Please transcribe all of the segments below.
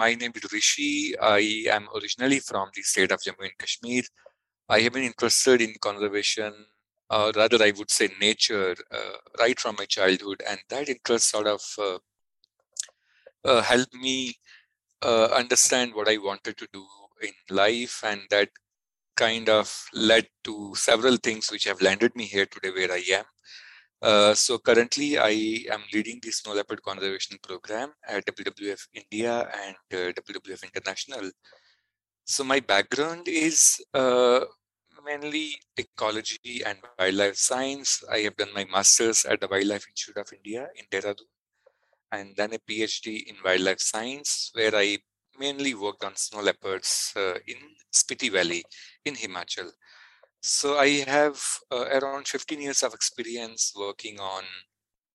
my name is Rishi. I am originally from the state of Jammu and Kashmir. I have been interested in conservation, or rather, I would say nature, uh, right from my childhood, and that interest sort of uh, uh, helped me uh, understand what I wanted to do in life, and that kind of led to several things which have landed me here today where I am. Uh, so currently, I am leading the snow leopard conservation program at WWF India and uh, WWF International. So my background is uh, mainly ecology and wildlife science. I have done my master's at the Wildlife Institute of India in Dehradun, and then a PhD in wildlife science, where I mainly worked on snow leopards uh, in Spiti Valley in Himachal. So I have uh, around 15 years of experience working on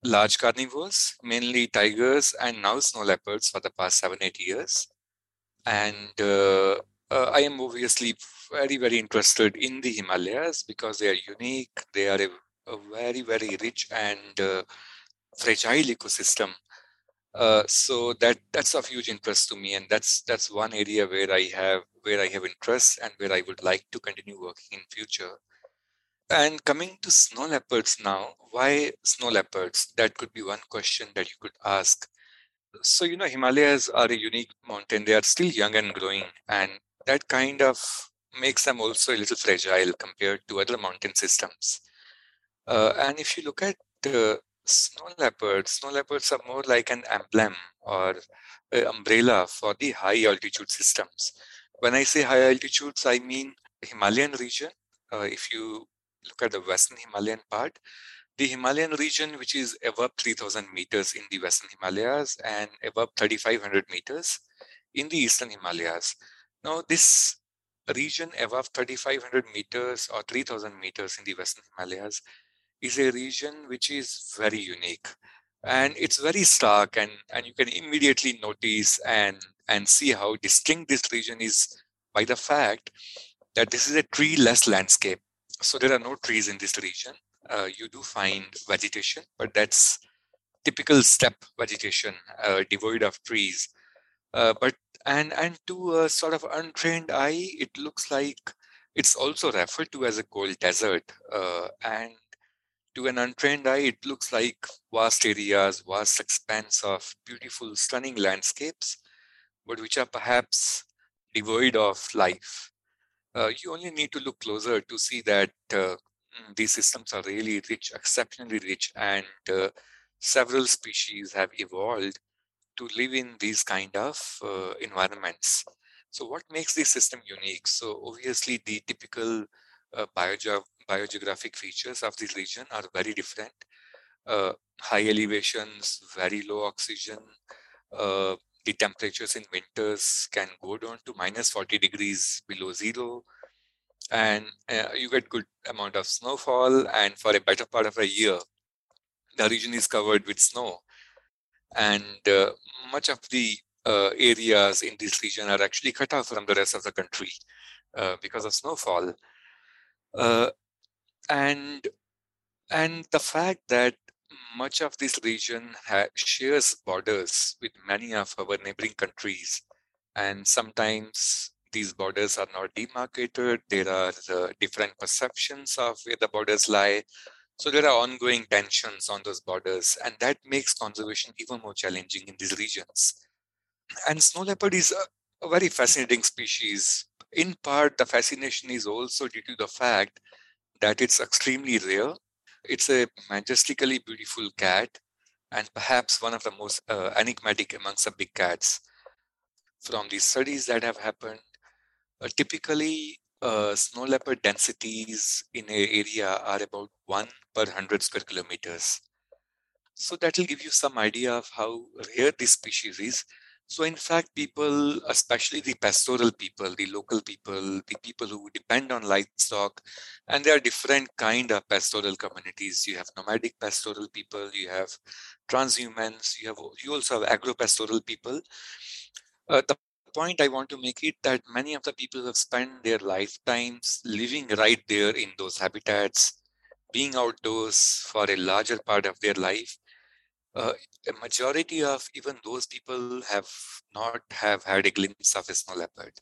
large carnivores, mainly tigers and now snow leopards for the past seven, eight years. And uh, uh, I am obviously very, very interested in the Himalayas because they are unique. They are a, a very, very rich and uh, fragile ecosystem. Uh, so that that's of huge interest to me, and that's that's one area where I have where I have interest and where I would like to continue working in future. And coming to snow leopards now, why snow leopards? That could be one question that you could ask. So, you know, Himalayas are a unique mountain. They are still young and growing, and that kind of makes them also a little fragile compared to other mountain systems. Uh, and if you look at uh, snow leopards, snow leopards are more like an emblem or an umbrella for the high altitude systems. When I say high altitudes, I mean Himalayan region. Uh, if you look at the western Himalayan part, the Himalayan region, which is above 3000 meters in the western Himalayas and above 3500 meters in the eastern Himalayas. Now, this region above 3500 meters or 3000 meters in the western Himalayas is a region which is very unique and it's very stark and, and you can immediately notice and and see how distinct this region is by the fact that this is a tree-less landscape. So there are no trees in this region. Uh, you do find vegetation, but that's typical steppe vegetation, uh, devoid of trees. Uh, but and and to a sort of untrained eye, it looks like it's also referred to as a cold desert. Uh, and to an untrained eye, it looks like vast areas, vast expanse of beautiful, stunning landscapes but which are perhaps devoid of life. Uh, you only need to look closer to see that uh, mm, these systems are really rich, exceptionally rich, and uh, several species have evolved to live in these kind of uh, environments. So, what makes this system unique? So, obviously, the typical uh, bioge- biogeographic features of this region are very different. Uh, high elevations, very low oxygen, the temperatures in winters can go down to minus 40 degrees below zero. And uh, you get good amount of snowfall and for a better part of a year the region is covered with snow. And uh, much of the uh, areas in this region are actually cut off from the rest of the country uh, because of snowfall. Uh, and and the fact that much of this region ha- shares borders with many of our neighboring countries, and sometimes these borders are not demarcated. There are uh, different perceptions of where the borders lie. So there are ongoing tensions on those borders, and that makes conservation even more challenging in these regions. And snow leopard is a, a very fascinating species. In part, the fascination is also due to the fact that it's extremely rare it's a majestically beautiful cat and perhaps one of the most uh, enigmatic amongst the big cats. From the studies that have happened, uh, typically uh, snow leopard densities in an area are about 1 per 100 square kilometers. So that will give you some idea of how rare this species is so in fact, people, especially the pastoral people, the local people, the people who depend on livestock, and there are different kind of pastoral communities. You have nomadic pastoral people, you have transhumants, you have you also have agro-pastoral people. Uh, the point I want to make it that many of the people have spent their lifetimes living right there in those habitats, being outdoors for a larger part of their life, uh, a majority of even those people have not have had a glimpse of a snow leopard.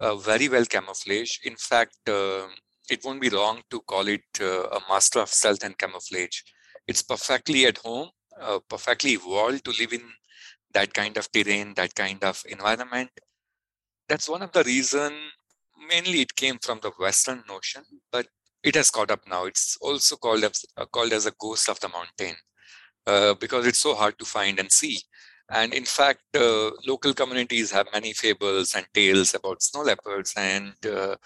Uh, very well camouflaged. In fact, uh, it won't be wrong to call it uh, a master of stealth and camouflage. It's perfectly at home, perfectly evolved to live in that kind of terrain, that kind of environment. That's one of the reason. Mainly, it came from the Western notion, but it has caught up now. It's also called as, uh, called as a ghost of the mountain uh, because it's so hard to find and see. And in fact, uh, local communities have many fables and tales about snow leopards. And uh,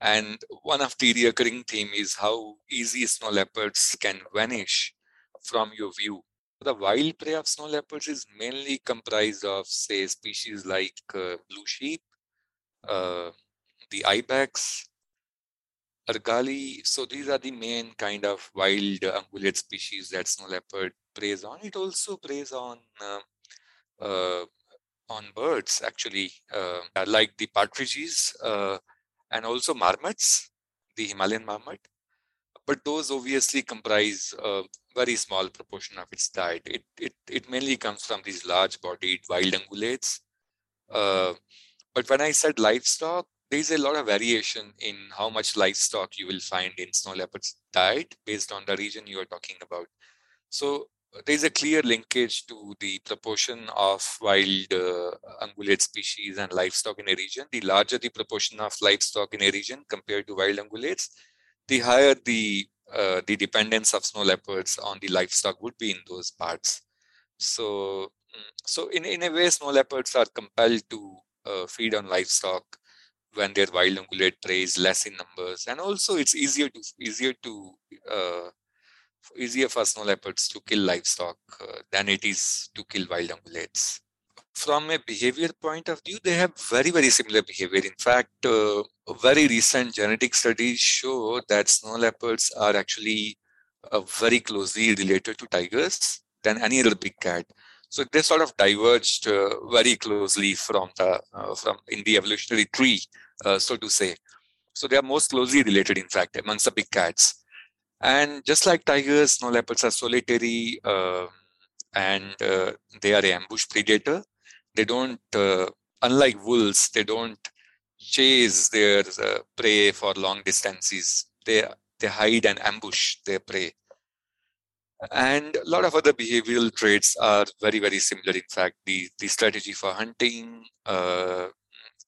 and one of the recurring theme is how easy snow leopards can vanish from your view. The wild prey of snow leopards is mainly comprised of, say, species like uh, blue sheep, uh, the ibex, argali. So these are the main kind of wild ungulate species that snow leopard preys on. It also preys on uh, uh, on birds, actually, uh, like the partridges uh, and also marmots, the Himalayan marmot. But those obviously comprise a very small proportion of its diet. It, it, it mainly comes from these large-bodied wild ungulates. Uh, but when I said livestock, there is a lot of variation in how much livestock you will find in snow leopard's diet based on the region you are talking about. So there is a clear linkage to the proportion of wild uh, ungulate species and livestock in a region. The larger the proportion of livestock in a region compared to wild ungulates, the higher the uh, the dependence of snow leopards on the livestock would be in those parts. So, mm, so in, in a way, snow leopards are compelled to uh, feed on livestock when their wild ungulate prey is less in numbers, and also it's easier to easier to uh, easier for snow leopards to kill livestock uh, than it is to kill wild ungulates. From a behavior point of view, they have very, very similar behavior. In fact, uh, very recent genetic studies show that snow leopards are actually uh, very closely related to tigers than any other big cat. So they sort of diverged uh, very closely from the uh, from in the evolutionary tree, uh, so to say. So they are most closely related, in fact, amongst the big cats. And just like tigers, snow leopards are solitary uh, and uh, they are an ambush predator. They don't, uh, unlike wolves, they don't chase their prey for long distances. They, they hide and ambush their prey. And a lot of other behavioral traits are very, very similar. In fact, the, the strategy for hunting, uh,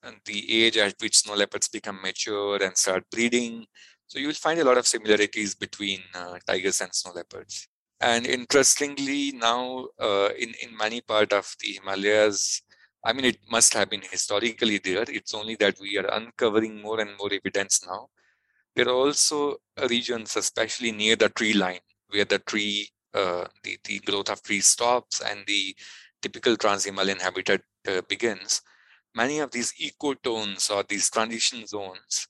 and the age at which snow leopards become mature and start breeding, so you will find a lot of similarities between uh, tigers and snow leopards. And interestingly, now uh, in in many part of the Himalayas, I mean, it must have been historically there. It's only that we are uncovering more and more evidence now. There are also regions, especially near the tree line, where the tree, uh, the, the growth of trees stops and the typical trans-Himalayan habitat uh, begins. Many of these ecotones or these transition zones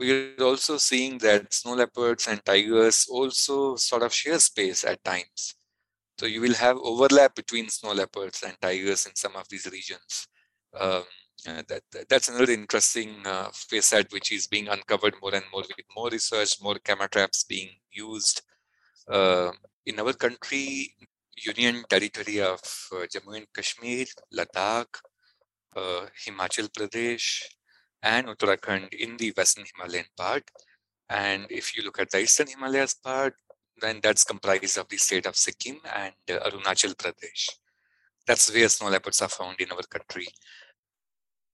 we're also seeing that snow leopards and tigers also sort of share space at times. So you will have overlap between snow leopards and tigers in some of these regions. Um, uh, that, that's another interesting uh, facet which is being uncovered more and more with more research, more camera traps being used. Uh, in our country, Union Territory of uh, Jammu and Kashmir, Ladakh, uh, Himachal Pradesh, and Uttarakhand in the western Himalayan part. And if you look at the eastern Himalayas part, then that's comprised of the state of Sikkim and Arunachal Pradesh. That's where snow leopards are found in our country.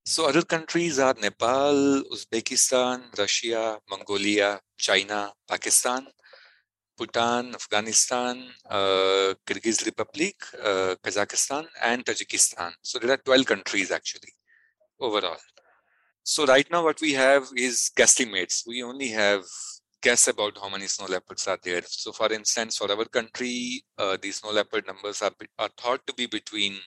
So other countries are Nepal, Uzbekistan, Russia, Mongolia, China, Pakistan, Bhutan, Afghanistan, uh, Kyrgyz Republic, uh, Kazakhstan, and Tajikistan. So there are 12 countries actually overall. So right now what we have is guesstimates. We only have guess about how many snow leopards are there. So for instance, for our country, uh, the snow leopard numbers are, are thought to be between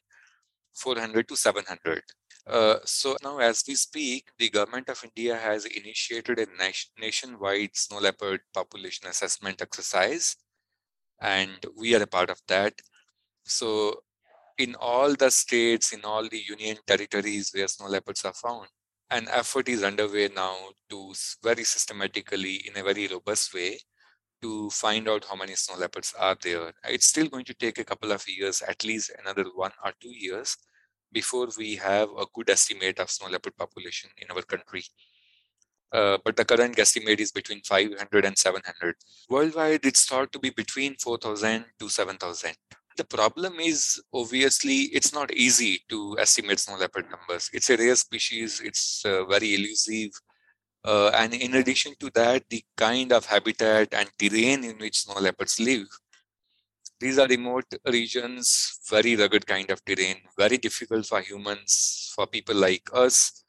400 to 700. Uh, so now as we speak, the government of India has initiated a nation, nationwide snow leopard population assessment exercise. And we are a part of that. So in all the states, in all the union territories where snow leopards are found, an effort is underway now to very systematically, in a very robust way, to find out how many snow leopards are there. It's still going to take a couple of years, at least another one or two years, before we have a good estimate of snow leopard population in our country. Uh, but the current guesstimate is between 500 and 700. Worldwide, it's thought to be between 4,000 to 7,000. The problem is obviously it's not easy to estimate snow leopard numbers. It's a rare species. It's uh, very elusive. Uh, and in addition to that, the kind of habitat and terrain in which snow leopards live, these are remote regions, very rugged kind of terrain, very difficult for humans, for people like us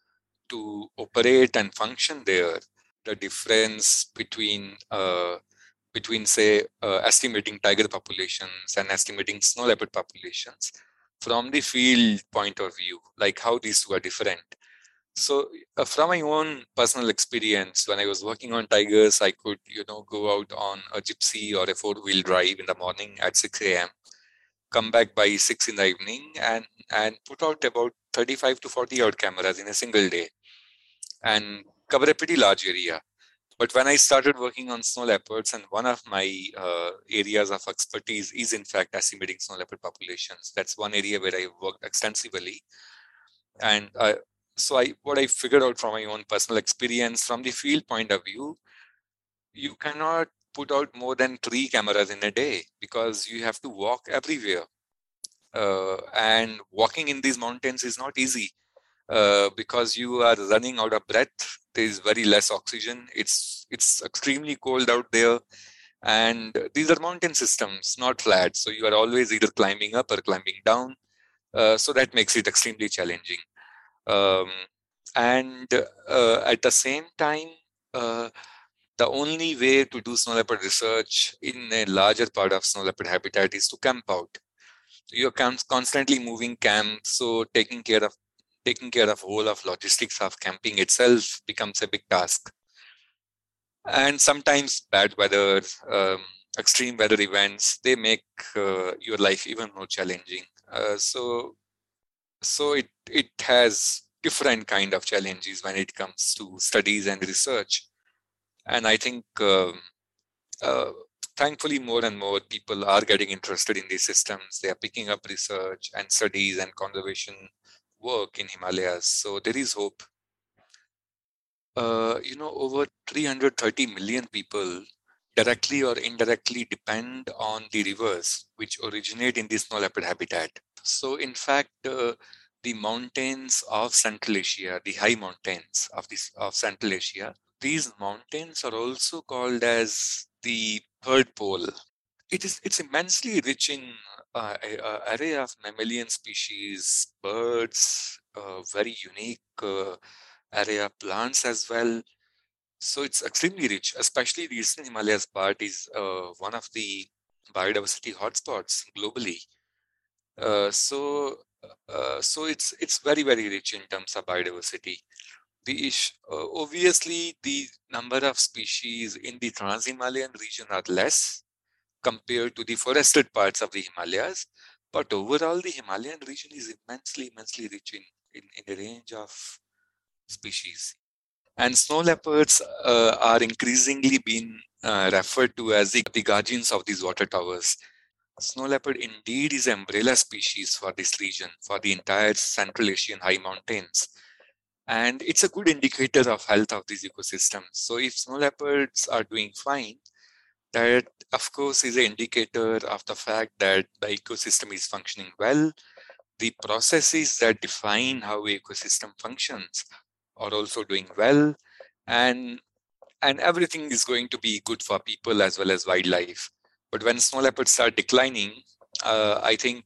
to operate and function there. The difference between uh, between say uh, estimating tiger populations and estimating snow leopard populations from the field point of view, like how these two are different so uh, from my own personal experience when i was working on tigers i could you know go out on a gypsy or a four wheel drive in the morning at 6 a.m come back by 6 in the evening and and put out about 35 to 40 odd cameras in a single day and cover a pretty large area. But when i started working on snow leopards and one of my uh, areas of expertise is in fact estimating snow leopard populations that's one area where i worked extensively. And uh, so I what I figured out from my own personal experience from the field point of view, you cannot put out more than three cameras in a day because you have to walk everywhere. Uh, and walking in these mountains is not easy uh, because you are running out of breath. There is very less oxygen. It's it's extremely cold out there, and these are mountain systems, not flat. So you are always either climbing up or climbing down. Uh, so that makes it extremely challenging. Um, and uh, at the same time, uh, the only way to do snow leopard research in a larger part of snow leopard habitat is to camp out. You're constantly moving camp, so taking care of taking care of whole of logistics of camping itself becomes a big task. And sometimes bad weather, um, extreme weather events, they make uh, your life even more challenging. Uh, so so it it has different kind of challenges when it comes to studies and research. And i think uh, uh, thankfully more and more people are getting interested in these systems. They are picking up research and studies and conservation work in himalayas. So there is hope. Uh, you know over 330 million people directly or indirectly depend on the rivers which originate in the snow leopard habitat so, in fact, uh, the mountains of Central Asia, the high mountains of this of Central Asia, these mountains are also called as the third pole. It is it's immensely rich in uh, array of mammalian species, birds, uh, very unique uh, array of plants as well. So it's extremely rich, especially the Eastern Himalayas part is uh, one of the biodiversity hotspots globally. Uh, so uh, so it's it's very very rich in terms of biodiversity. The uh, obviously the number of species in the Trans-Himalayan region are less compared to the forested parts of the Himalayas, but overall the Himalayan region is immensely immensely rich in in, in a range of species. And snow leopards uh, are increasingly being uh, referred to as the, the guardians of these water towers. Snow leopard indeed is umbrella species for this region, for the entire Central Asian high mountains. And it's a good indicator of health of these ecosystems. So if snow leopards are doing fine, that of course is an indicator of the fact that the ecosystem is functioning well. The processes that define how ecosystem functions are also doing well. And and everything is going to be good for people as well as wildlife. But when snow leopards start declining, uh, I think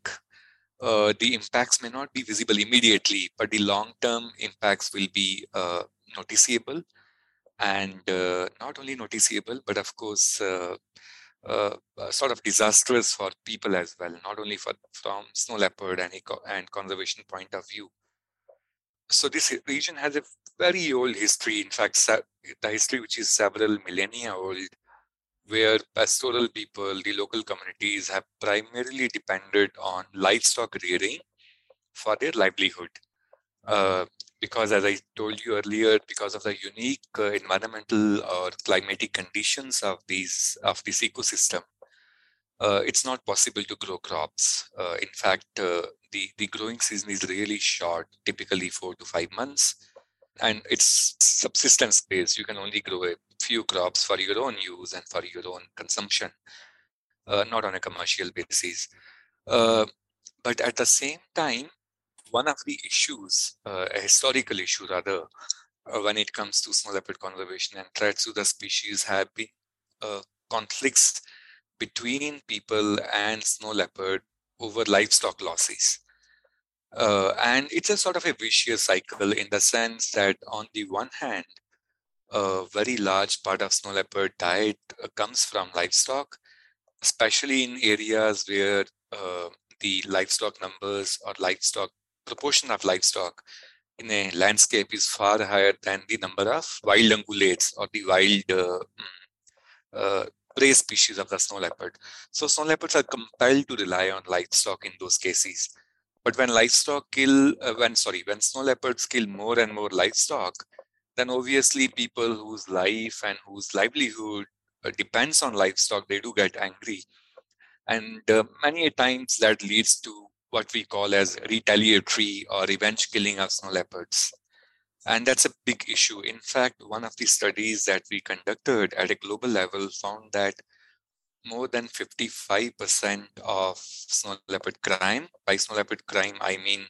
uh, the impacts may not be visible immediately, but the long-term impacts will be uh, noticeable, and uh, not only noticeable, but of course, uh, uh, sort of disastrous for people as well, not only for from snow leopard and eco- and conservation point of view. So this region has a very old history. In fact, the history which is several millennia old where pastoral people, the local communities have primarily depended on livestock rearing for their livelihood. Uh, because as I told you earlier, because of the unique uh, environmental or climatic conditions of these of this ecosystem, uh, it's not possible to grow crops. Uh, in fact, uh, the the growing season is really short, typically four to five months, and it's subsistence based. You can only grow a few crops for your own use and for your own consumption, uh, not on a commercial basis. Uh, but at the same time, one of the issues, uh, a historical issue rather, uh, when it comes to snow leopard conservation and threats to the species have been uh, conflicts between people and snow leopard over livestock losses. Uh, and it's a sort of a vicious cycle in the sense that on the one hand, a very large part of snow leopard diet uh, comes from livestock, especially in areas where uh, the livestock numbers or livestock proportion of livestock in a landscape is far higher than the number of wild ungulates or the wild uh, mm, uh, prey species of the snow leopard. So snow leopards are compelled to rely on livestock in those cases. But when livestock kill, uh, when sorry, when snow leopards kill more and more livestock, then obviously people whose life and whose livelihood uh, depends on livestock, they do get angry. And uh, many times that leads to what we call as retaliatory or revenge killing of snow leopards. And that's a big issue. In fact, one of the studies that we conducted at a global level found that more than 55% of snow leopard crime, by snow leopard crime, I mean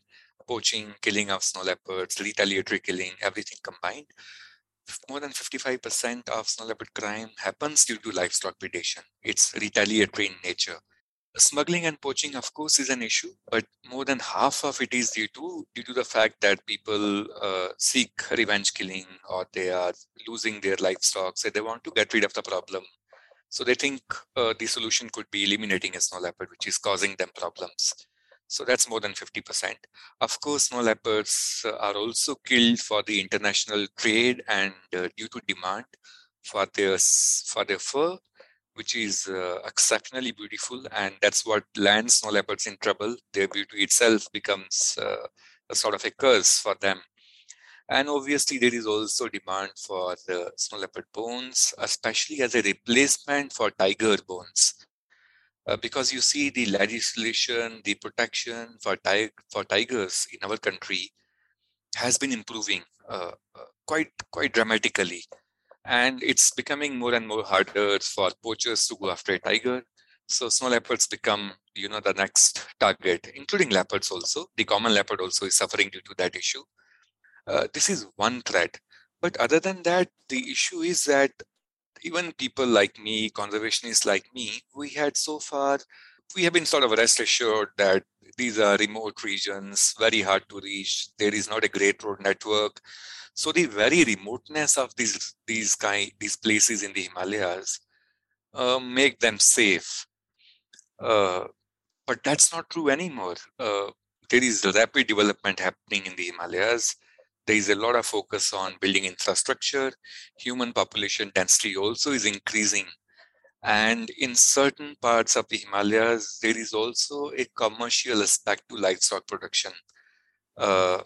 poaching, killing of snow leopards, retaliatory killing, everything combined. More than 55% of snow leopard crime happens due to livestock predation. It's retaliatory in nature. Smuggling and poaching, of course, is an issue, but more than half of it is due to due to the fact that people uh, seek revenge killing or they are losing their livestock, so they want to get rid of the problem. So they think uh, the solution could be eliminating a snow leopard, which is causing them problems. So that's more than 50%. Of course, snow leopards uh, are also killed for the international trade and uh, due to demand for their for their fur which is uh, exceptionally beautiful. And that's what lands snow leopards in trouble. Their beauty itself becomes uh, a sort of a curse for them. And obviously, there is also demand for the snow leopard bones, especially as a replacement for tiger bones. Uh, because you see the legislation, the protection for, tig- for tigers in our country has been improving uh, uh, quite quite dramatically and it's becoming more and more harder for poachers to go after a tiger. So snow leopards become, you know, the next target, including leopards also. The common leopard also is suffering due to that issue. Uh, this is one threat. But other than that, the issue is that even people like me, conservationists like me, we had so far, we have been sort of rest assured that these are remote regions, very hard to reach. There is not a great road network. So the very remoteness of these these kind these places in the Himalayas uh, make them safe. Uh, but that's not true anymore. Uh, there is rapid development happening in the Himalayas. There is a lot of focus on building infrastructure. Human population density also is increasing. And in certain parts of the Himalayas, there is also a commercial aspect to livestock production. Uh,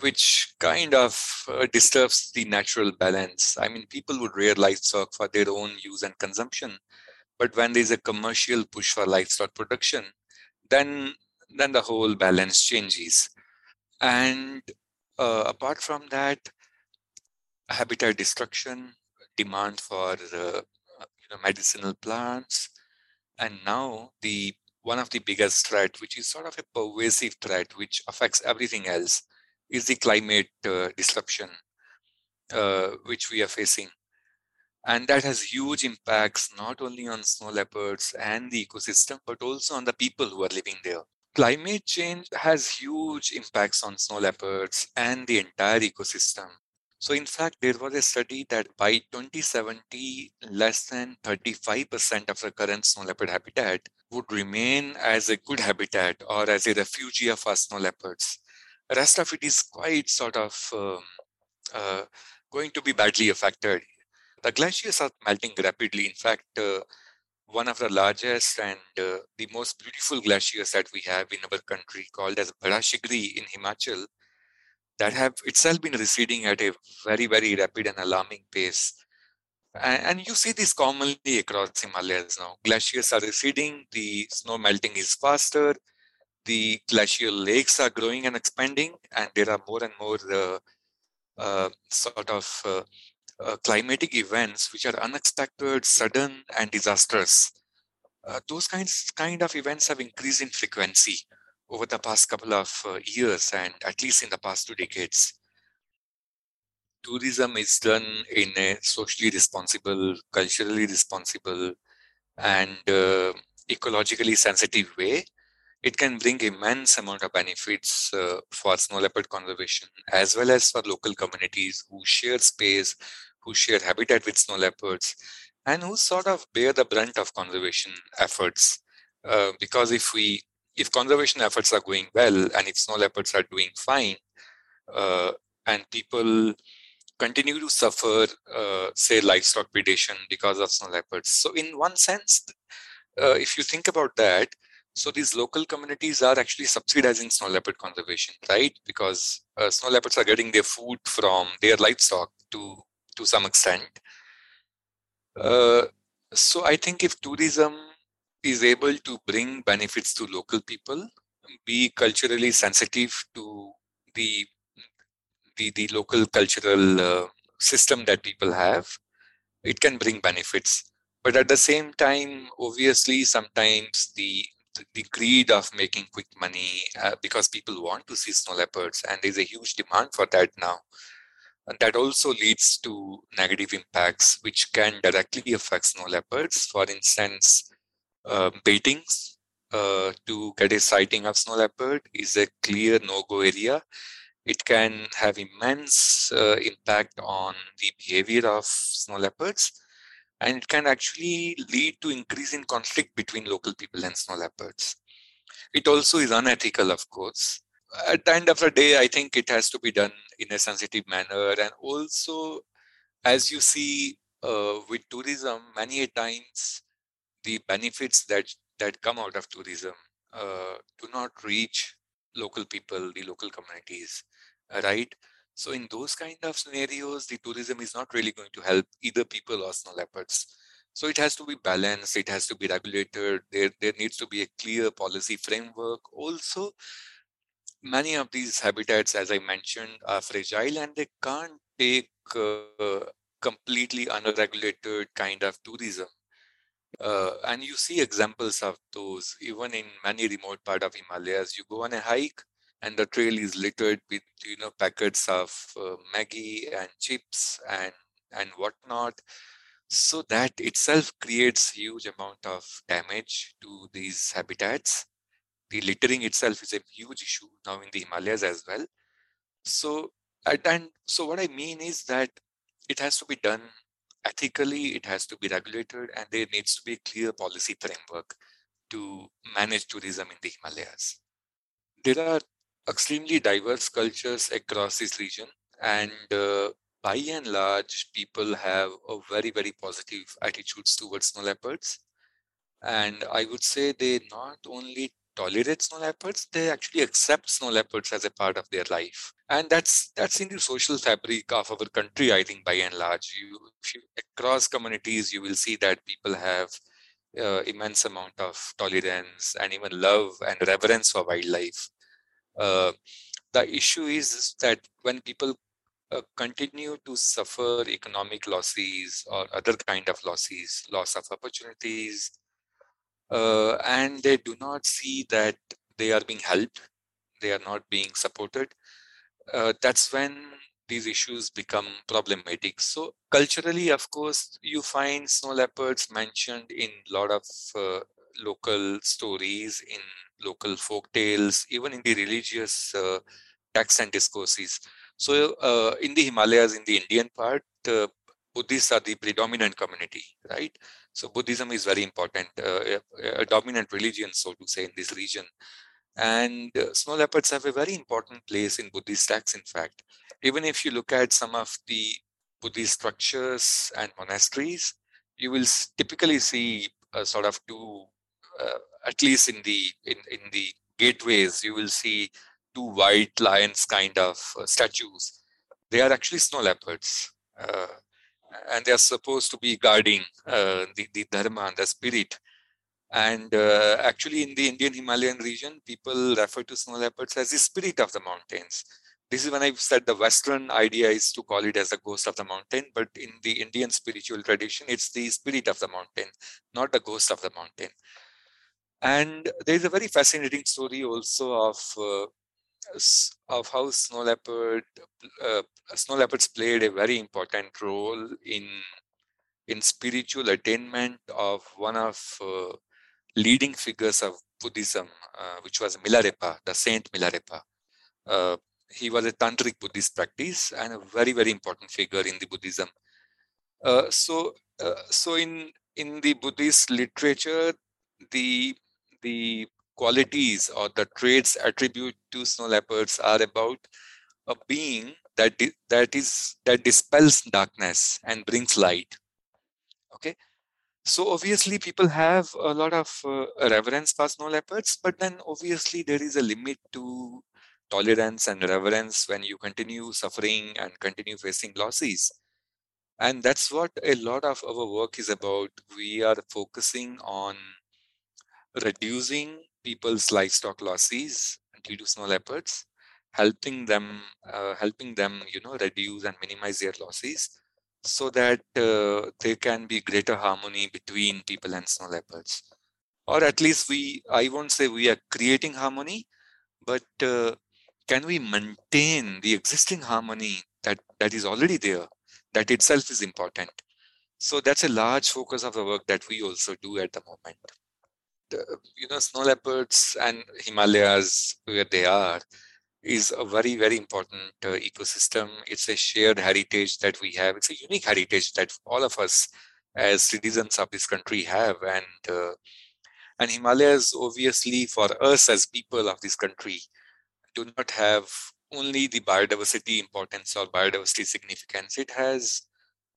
which kind of uh, disturbs the natural balance. I mean, people would rear livestock for their own use and consumption, but when there's a commercial push for livestock production, then then the whole balance changes. And uh, apart from that, habitat destruction, demand for uh, you know medicinal plants, and now the one of the biggest threat, which is sort of a pervasive threat, which affects everything else, is the climate uh, disruption uh, which we are facing. And that has huge impacts not only on snow leopards and the ecosystem, but also on the people who are living there. Climate change has huge impacts on snow leopards and the entire ecosystem. So, in fact, there was a study that by 2070, less than 35% of the current snow leopard habitat would remain as a good habitat or as a refugia for snow leopards The rest of it is quite sort of um, uh, going to be badly affected. The glaciers are melting rapidly. In fact, uh, one of the largest and uh, the most beautiful glaciers that we have in our country, called as Bada Shigri in Himachal, that have itself been receding at a very, very rapid and alarming pace. And, and you see this commonly across Himalayas now. Glaciers are receding, the snow melting is faster, the glacial lakes are growing and expanding, and there are more and more uh, uh, sort of uh, uh climatic events which are unexpected, sudden, and disastrous. Uh, those kinds kind of events have increased in frequency over the past couple of uh, years, and at least in the past two decades. Tourism is done in a socially responsible, culturally responsible, and ecologically sensitive way it can bring immense amount of benefits uh, for snow leopard conservation as well as for local communities who share space who share habitat with snow leopards and who sort of bear the brunt of conservation efforts uh, because if we if conservation efforts are going well and if snow leopards are doing fine uh, and people continue to suffer uh, say livestock predation because of snow leopards so in one sense uh, if you think about that so these local communities are actually subsidizing snow leopard conservation, right? Because uh, snow leopards are getting their food from their livestock to to some extent. Uh, so I think if tourism is able to bring benefits to local people, be culturally sensitive to the the, the local cultural uh, system that people have, it can bring benefits. But at the same time, obviously, sometimes the the greed of making quick money uh, because people want to see snow leopards and there's a huge demand for that now and that also leads to negative impacts which can directly affect snow leopards for instance uh, baitings uh, to get a sighting of snow leopard is a clear no-go area it can have immense uh, impact on the behavior of snow leopards and it can actually lead to increase in conflict between local people and snow leopards. It also is unethical, of course. At the end of the day, I think it has to be done in a sensitive manner. And also, as you see uh, with tourism, many times the benefits that that come out of tourism uh, do not reach local people, the local communities, right? So in those kind of scenarios, the tourism is not really going to help either people or snow leopards. So it has to be balanced, it has to be regulated, there, there needs to be a clear policy framework. Also, many of these habitats, as I mentioned, are fragile and they can't take uh, completely unregulated kind of tourism. Uh, and you see examples of those even in many remote part of Himalayas. You go on a hike, and the trail is littered with you know packets of uh, Maggi and chips and and whatnot. So that itself creates huge amount of damage to these habitats. The littering itself is a huge issue now in the Himalayas as well. So and so what I mean is that it has to be done ethically, it has to be regulated, and there needs to be a clear policy framework to manage tourism in the Himalayas. There are extremely diverse cultures across this region and uh, by and large people have a very very positive attitudes towards snow leopards and i would say they not only tolerate snow leopards they actually accept snow leopards as a part of their life. And that's that's in the social fabric of our country i think by and large. You, you across communities you will see that people have uh, immense amount of tolerance and even love and reverence for wildlife. Uh, the issue is that when people uh, continue to suffer economic losses or other kind of losses, loss of opportunities, uh, and they do not see that they are being helped, they are not being supported, uh, that's when these issues become problematic. So culturally, of course, you find snow leopards mentioned in a lot of uh, local stories, in local folk tales, even in the religious uh, texts and discourses. So uh, in the Himalayas, in the Indian part, uh, Buddhists are the predominant community, right? So Buddhism is very important, uh, a, a, dominant religion, so to say, in this region. And uh, snow leopards have a very important place in Buddhist texts, in fact. Even if you look at some of the Buddhist structures and monasteries, you will typically see sort of two uh, at least in the in, in the gateways you will see two white lions kind of uh, statues. They are actually snow leopards. Uh, and they are supposed to be guarding uh, the, the dharma, and the spirit. And uh, actually, in the Indian Himalayan region, people refer to snow leopards as the spirit of the mountains. This is when I said the Western idea is to call it as the ghost of the mountain, but in the Indian spiritual tradition, it's the spirit of the mountain, not the ghost of the mountain. And there is a very fascinating story also of uh, of how snow leopard uh, snow leopards played a very important role in in spiritual attainment of one of uh, leading figures of Buddhism, uh, which was Milarepa, the Saint Milarepa. Uh, he was a tantric Buddhist practice and a very very important figure in the Buddhism. Uh, so uh, so in in the Buddhist literature, the the qualities or the traits attribute to snow leopards are about a being that that is that dispels darkness and brings light. Okay? So obviously people have a lot of uh, reverence for snow leopards but then obviously there is a limit to tolerance and reverence when you continue suffering and continue facing losses. And that's what a lot of our work is about. We are focusing on reducing people's livestock losses due to snow leopards, helping them, uh, helping them, you know, reduce and minimize their losses, so that uh, there can be greater harmony between people and snow leopards, or at least we, I won't say we are creating harmony, but uh, can we maintain the existing harmony that that is already there? That itself is important. So that's a large focus of the work that we also do at the moment you know snow leopards and Himalayas where they are is a very very important uh, ecosystem. It's a shared heritage that we have. It's a unique heritage that all of us as citizens of this country have, and uh, and Himalayas obviously for us as people of this country do not have only the biodiversity importance or biodiversity significance. It has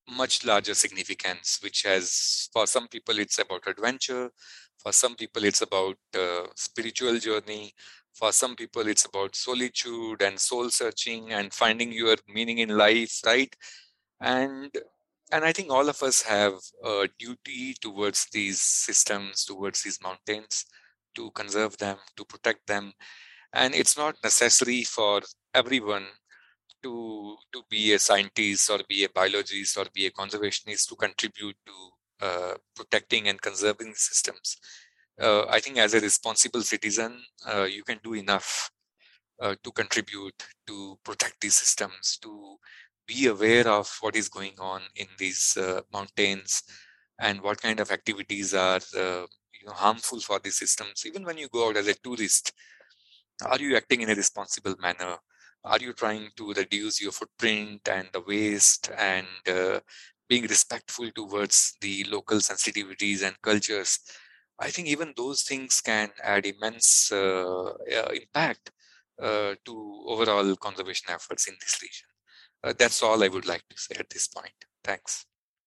much larger significance, which has for some people it's about adventure for some people, it's about uh, spiritual journey. For some people, it's about solitude and soul searching and finding your meaning in life, right? And and I think all of us have a duty towards these systems, towards these mountains, to conserve them, to protect them. And it's not necessary for everyone to to be a scientist or be a biologist or be a conservationist to contribute to uh, protecting and conserving systems. Uh, I think as a responsible citizen, uh, you can do enough uh, to contribute to protect these systems, to be aware of what is going on in these uh, mountains and what kind of activities are you know, harmful for these systems. Even when you go out as a tourist, are you acting in a responsible manner? Are you trying to reduce your footprint and the waste and uh, being respectful towards the local sensitivities and cultures? I think even those things can add immense uh, uh, impact uh, to overall conservation efforts in this region. Uh, that's all i would like to say at this point. Thanks